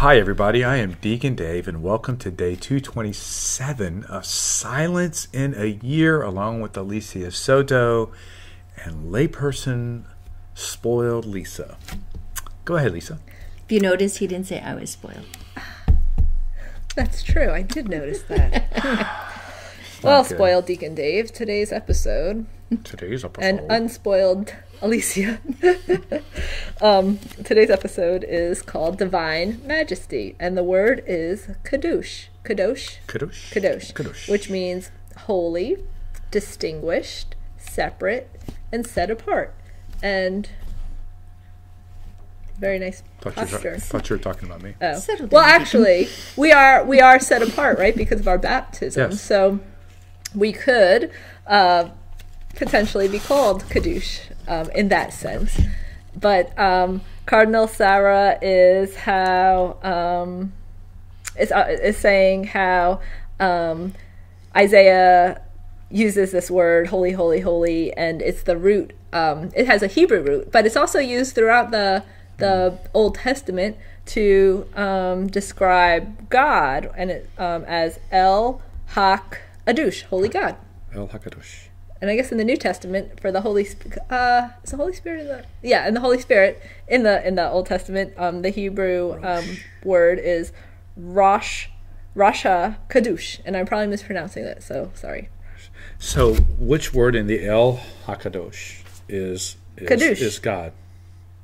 Hi, everybody. I am Deacon Dave, and welcome to day 227 of Silence in a Year, along with Alicia Soto and layperson Spoiled Lisa. Go ahead, Lisa. If you notice, he didn't say I was spoiled. That's true. I did notice that. well, spoiled Deacon Dave, today's episode, Today's episode. and unspoiled Alicia. um, today's episode is called Divine Majesty, and the word is kadosh. Kadosh. Kadosh. Kadosh. Kadosh. Which means holy, distinguished, separate, and set apart. And very nice Thought you, were, posture. thought you were talking about me. Oh. Well, actually, we are we are set apart, right, because of our baptism. Yes. So we could uh, potentially be called Kadoosh um, in that sense. But um, Cardinal Sarah is how um, is uh, is saying how um, Isaiah uses this word holy holy holy and it's the root um, it has a hebrew root but it's also used throughout the the old testament to um, describe god and it as el hak adush holy god El Hakadosh. And I guess in the New Testament for the Holy Sp- uh is the Holy Spirit in the yeah in the Holy Spirit in the in the Old Testament um the Hebrew um word is Rosh Rasha Kadush and I'm probably mispronouncing that so sorry So, which word in the El Hakadosh is is, Kadosh. is God?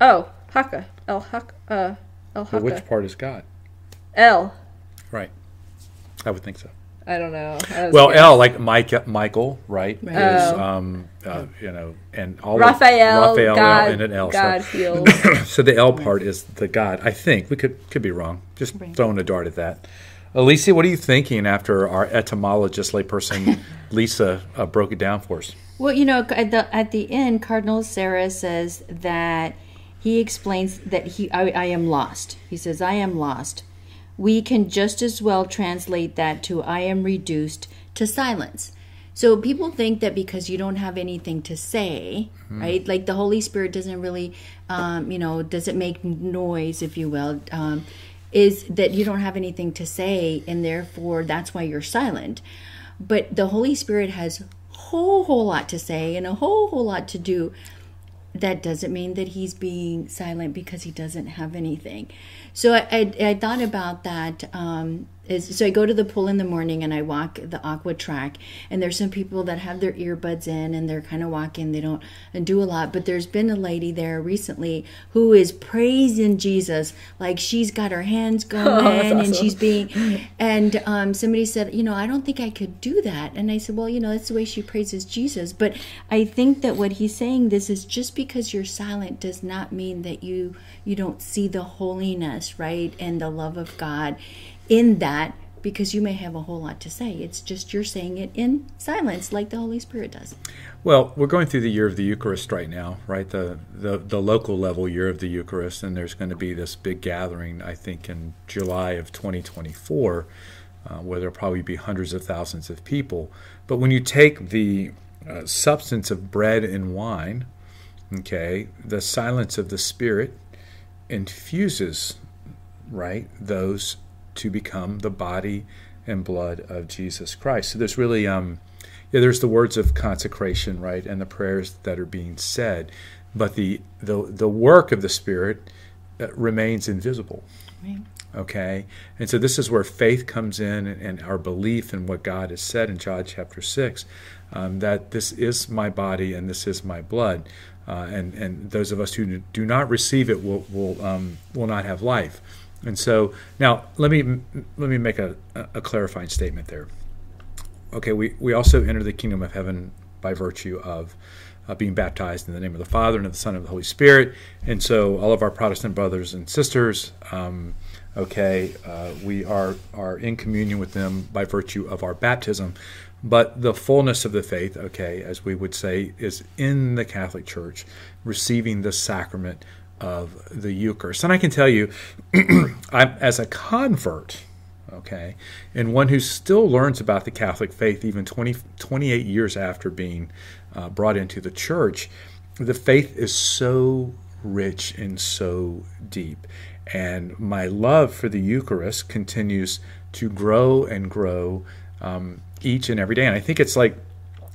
oh Haka El Hak uh El But which part is God? El Right. I would think so. I don't know I Well, guessing. L like Mike, Michael, right? Right. Is Oh. um, uh, you know, and all Raphael, of, Raphael God, and an L. God so, so the L part is the God. I think we could could be wrong. Just Right. throwing a dart at that. Alicia, what are you thinking after our etymologist layperson Lisa uh, broke it down for us? Well, you know, at the at the end, Cardinal Sarah says that he explains that he I, I am lost. He says I am lost. We can just as well translate that to I am reduced to silence. So people think that because you don't have anything to say, right? Like the Holy Spirit doesn't really, um, you know, doesn't make noise, if you will. Um, is that you don't have anything to say, and therefore that's why you're silent. But the Holy Spirit has a whole whole lot to say and a whole whole lot to do that doesn't mean that he's being silent because he doesn't have anything. So i, I, I thought about that um, is, so i go to the pool in the morning and i walk the aqua track and there's some people that have their earbuds in and they're kind of walking they don't do a lot but there's been a lady there recently who is praising jesus like she's got her hands going and she's being and um, somebody said you know i don't think i could do that and i said well you know that's the way she praises jesus but i think that what he's saying this is just because you're silent does not mean that you you don't see the holiness right and the love of god in that because you may have a whole lot to say it's just you're saying it in silence like the holy spirit does Well, we're going through the year of the Eucharist right now, right? The the, the local level year of the Eucharist, and there's going to be this big gathering, I think, in July of 2024, uh, where there'll probably be hundreds of thousands of people. But when you take the uh, substance of bread and wine, okay, the silence of the Spirit infuses, right, those to become the body and blood of Jesus Christ. So there's really um, yeah, there's the words of consecration, right, and the prayers that are being said, but the the the work of the Spirit uh, remains invisible. right Okay, and so this is where faith comes in, and, and our belief in what God has said in John chapter six, um, that this is my body and this is my blood, uh, and and those of us who do not receive it will will um, will not have life. And so now let me let me make a, a clarifying statement there okay, we, we also enter the kingdom of heaven by virtue of uh, being baptized in the name of the Father and of the Son and of the Holy Spirit. And so, all of our Protestant brothers and sisters, um, okay, uh, we are, are in communion with them by virtue of our baptism. But the fullness of the faith, okay, as we would say, is in the Catholic Church, receiving the sacrament of the Eucharist. And I can tell you, as a convert, okay, and one who still learns about the Catholic faith even 20, 28 years after being uh, brought into the church, the faith is so rich and so deep. And my love for the Eucharist continues to grow and grow um, each and every day. And I think it's like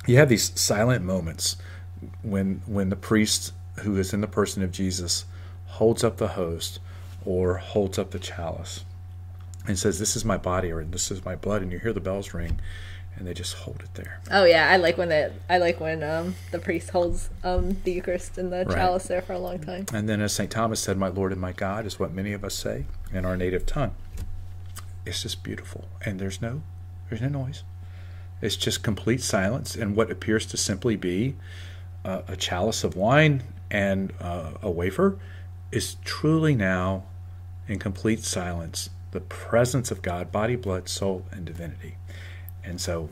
you have these silent moments when when the priest who is in the person of Jesus holds up the host or holds up the chalice and says, "This is my body," or "This is my blood," and you hear the bells ring, and they just hold it there. Oh yeah, I like when it. I like when um, the priest holds um, the Eucharist and the Right. chalice there for a long time. And then, as St. Thomas said, My Lord and my God is what many of us say in our native tongue. It's just beautiful. And there's no there's no noise. It's just complete silence and what appears to simply be a, a chalice of wine and uh, a wafer is truly now in complete silence the presence of God, body, blood, soul, and divinity. And so,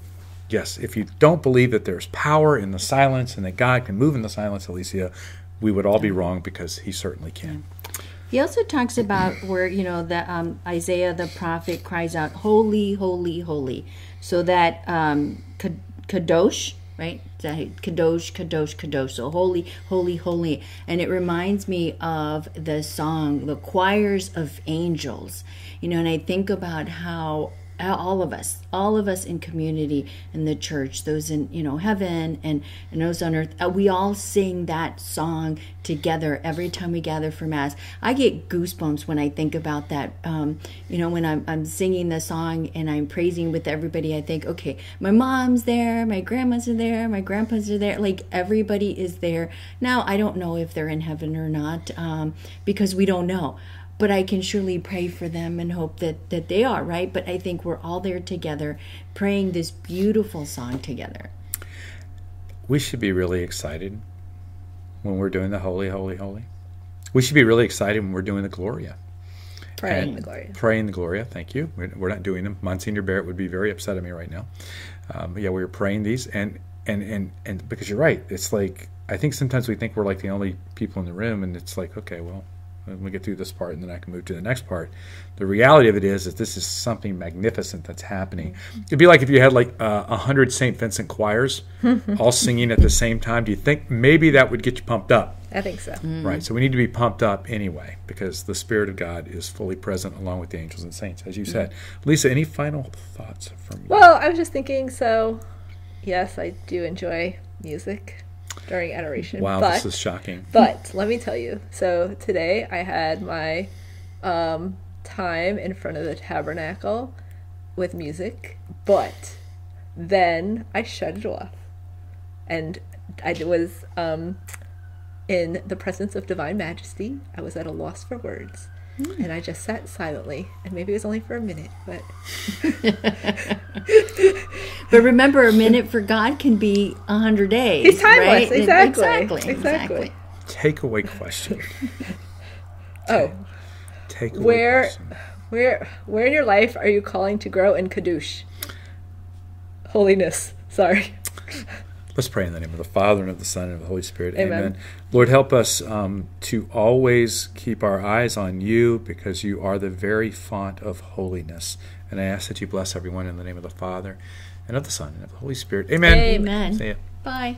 yes, if you don't believe that there's power in the silence and that God can move in the silence, Alicia, we would all be wrong because he certainly can. He also talks about where you know that um, Isaiah the prophet cries out, "Holy, holy, holy," so that um, Ka- kadosh, right? Kadosh, kadosh, kadosh. So holy, holy, holy, and it reminds me of the song, the choirs of angels. You know, and I think about how all of us all of us in community in the church those in you know heaven and, and those on earth uh, we all sing that song together every time we gather for mass. I get goosebumps when i think about that um, you know when I'm, I'm singing the song and i'm praising with everybody i think okay my mom's there my grandmas are there my grandpas are there like everybody is there. Now i don't know if they're in heaven or not um, because we don't know but I can surely pray for them and hope that that they are right. But I think we're all there together, praying this beautiful song together. We should be really excited when we're doing the Holy, Holy, Holy. We should be really excited when we're doing the Gloria. Praying And the glory. Praying the Gloria. Thank you. We're, we're not doing them. Monsignor Barrett would be very upset at me right now. Um, but yeah, we were praying these, and and and and because you're right, it's like I think sometimes we think we're like the only people in the room, and it's like okay, well, let me get through this part, and then I can move to the next part. The reality of it is that this is something magnificent that's happening. It'd be like if you had like uh, a hundred St. Vincent choirs all singing at the same time. Do you think maybe that would get you pumped up? I think so. Right. So we need to be pumped up anyway because the Spirit of God is fully present along with the angels and saints, as you said. Lisa, any final thoughts from you? Well, I was just thinking. So, yes, I do enjoy music during adoration. wow, but this is shocking. But let me tell you. So today I had my um, time in front of the tabernacle with music, but then I shut it off, and I was um, in the presence of divine majesty. I was at a loss for words. Hmm. And I just sat silently, and maybe it was only for a minute, but But remember, a minute for God can be a hundred days. He's timeless, right? exactly, exactly, exactly. Takeaway question. oh, Takeaway Where- question. Where where in your life are you calling to grow in Kadush? Holiness. Sorry. Let's pray in the name of the Father and of the Son and of the Holy Spirit. Amen. Lord, help us um, to always keep our eyes on you because you are the very font of holiness. And I ask that you bless everyone in the name of the Father and of the Son and of the Holy Spirit. Amen. Amen. Amen. See ya. Bye.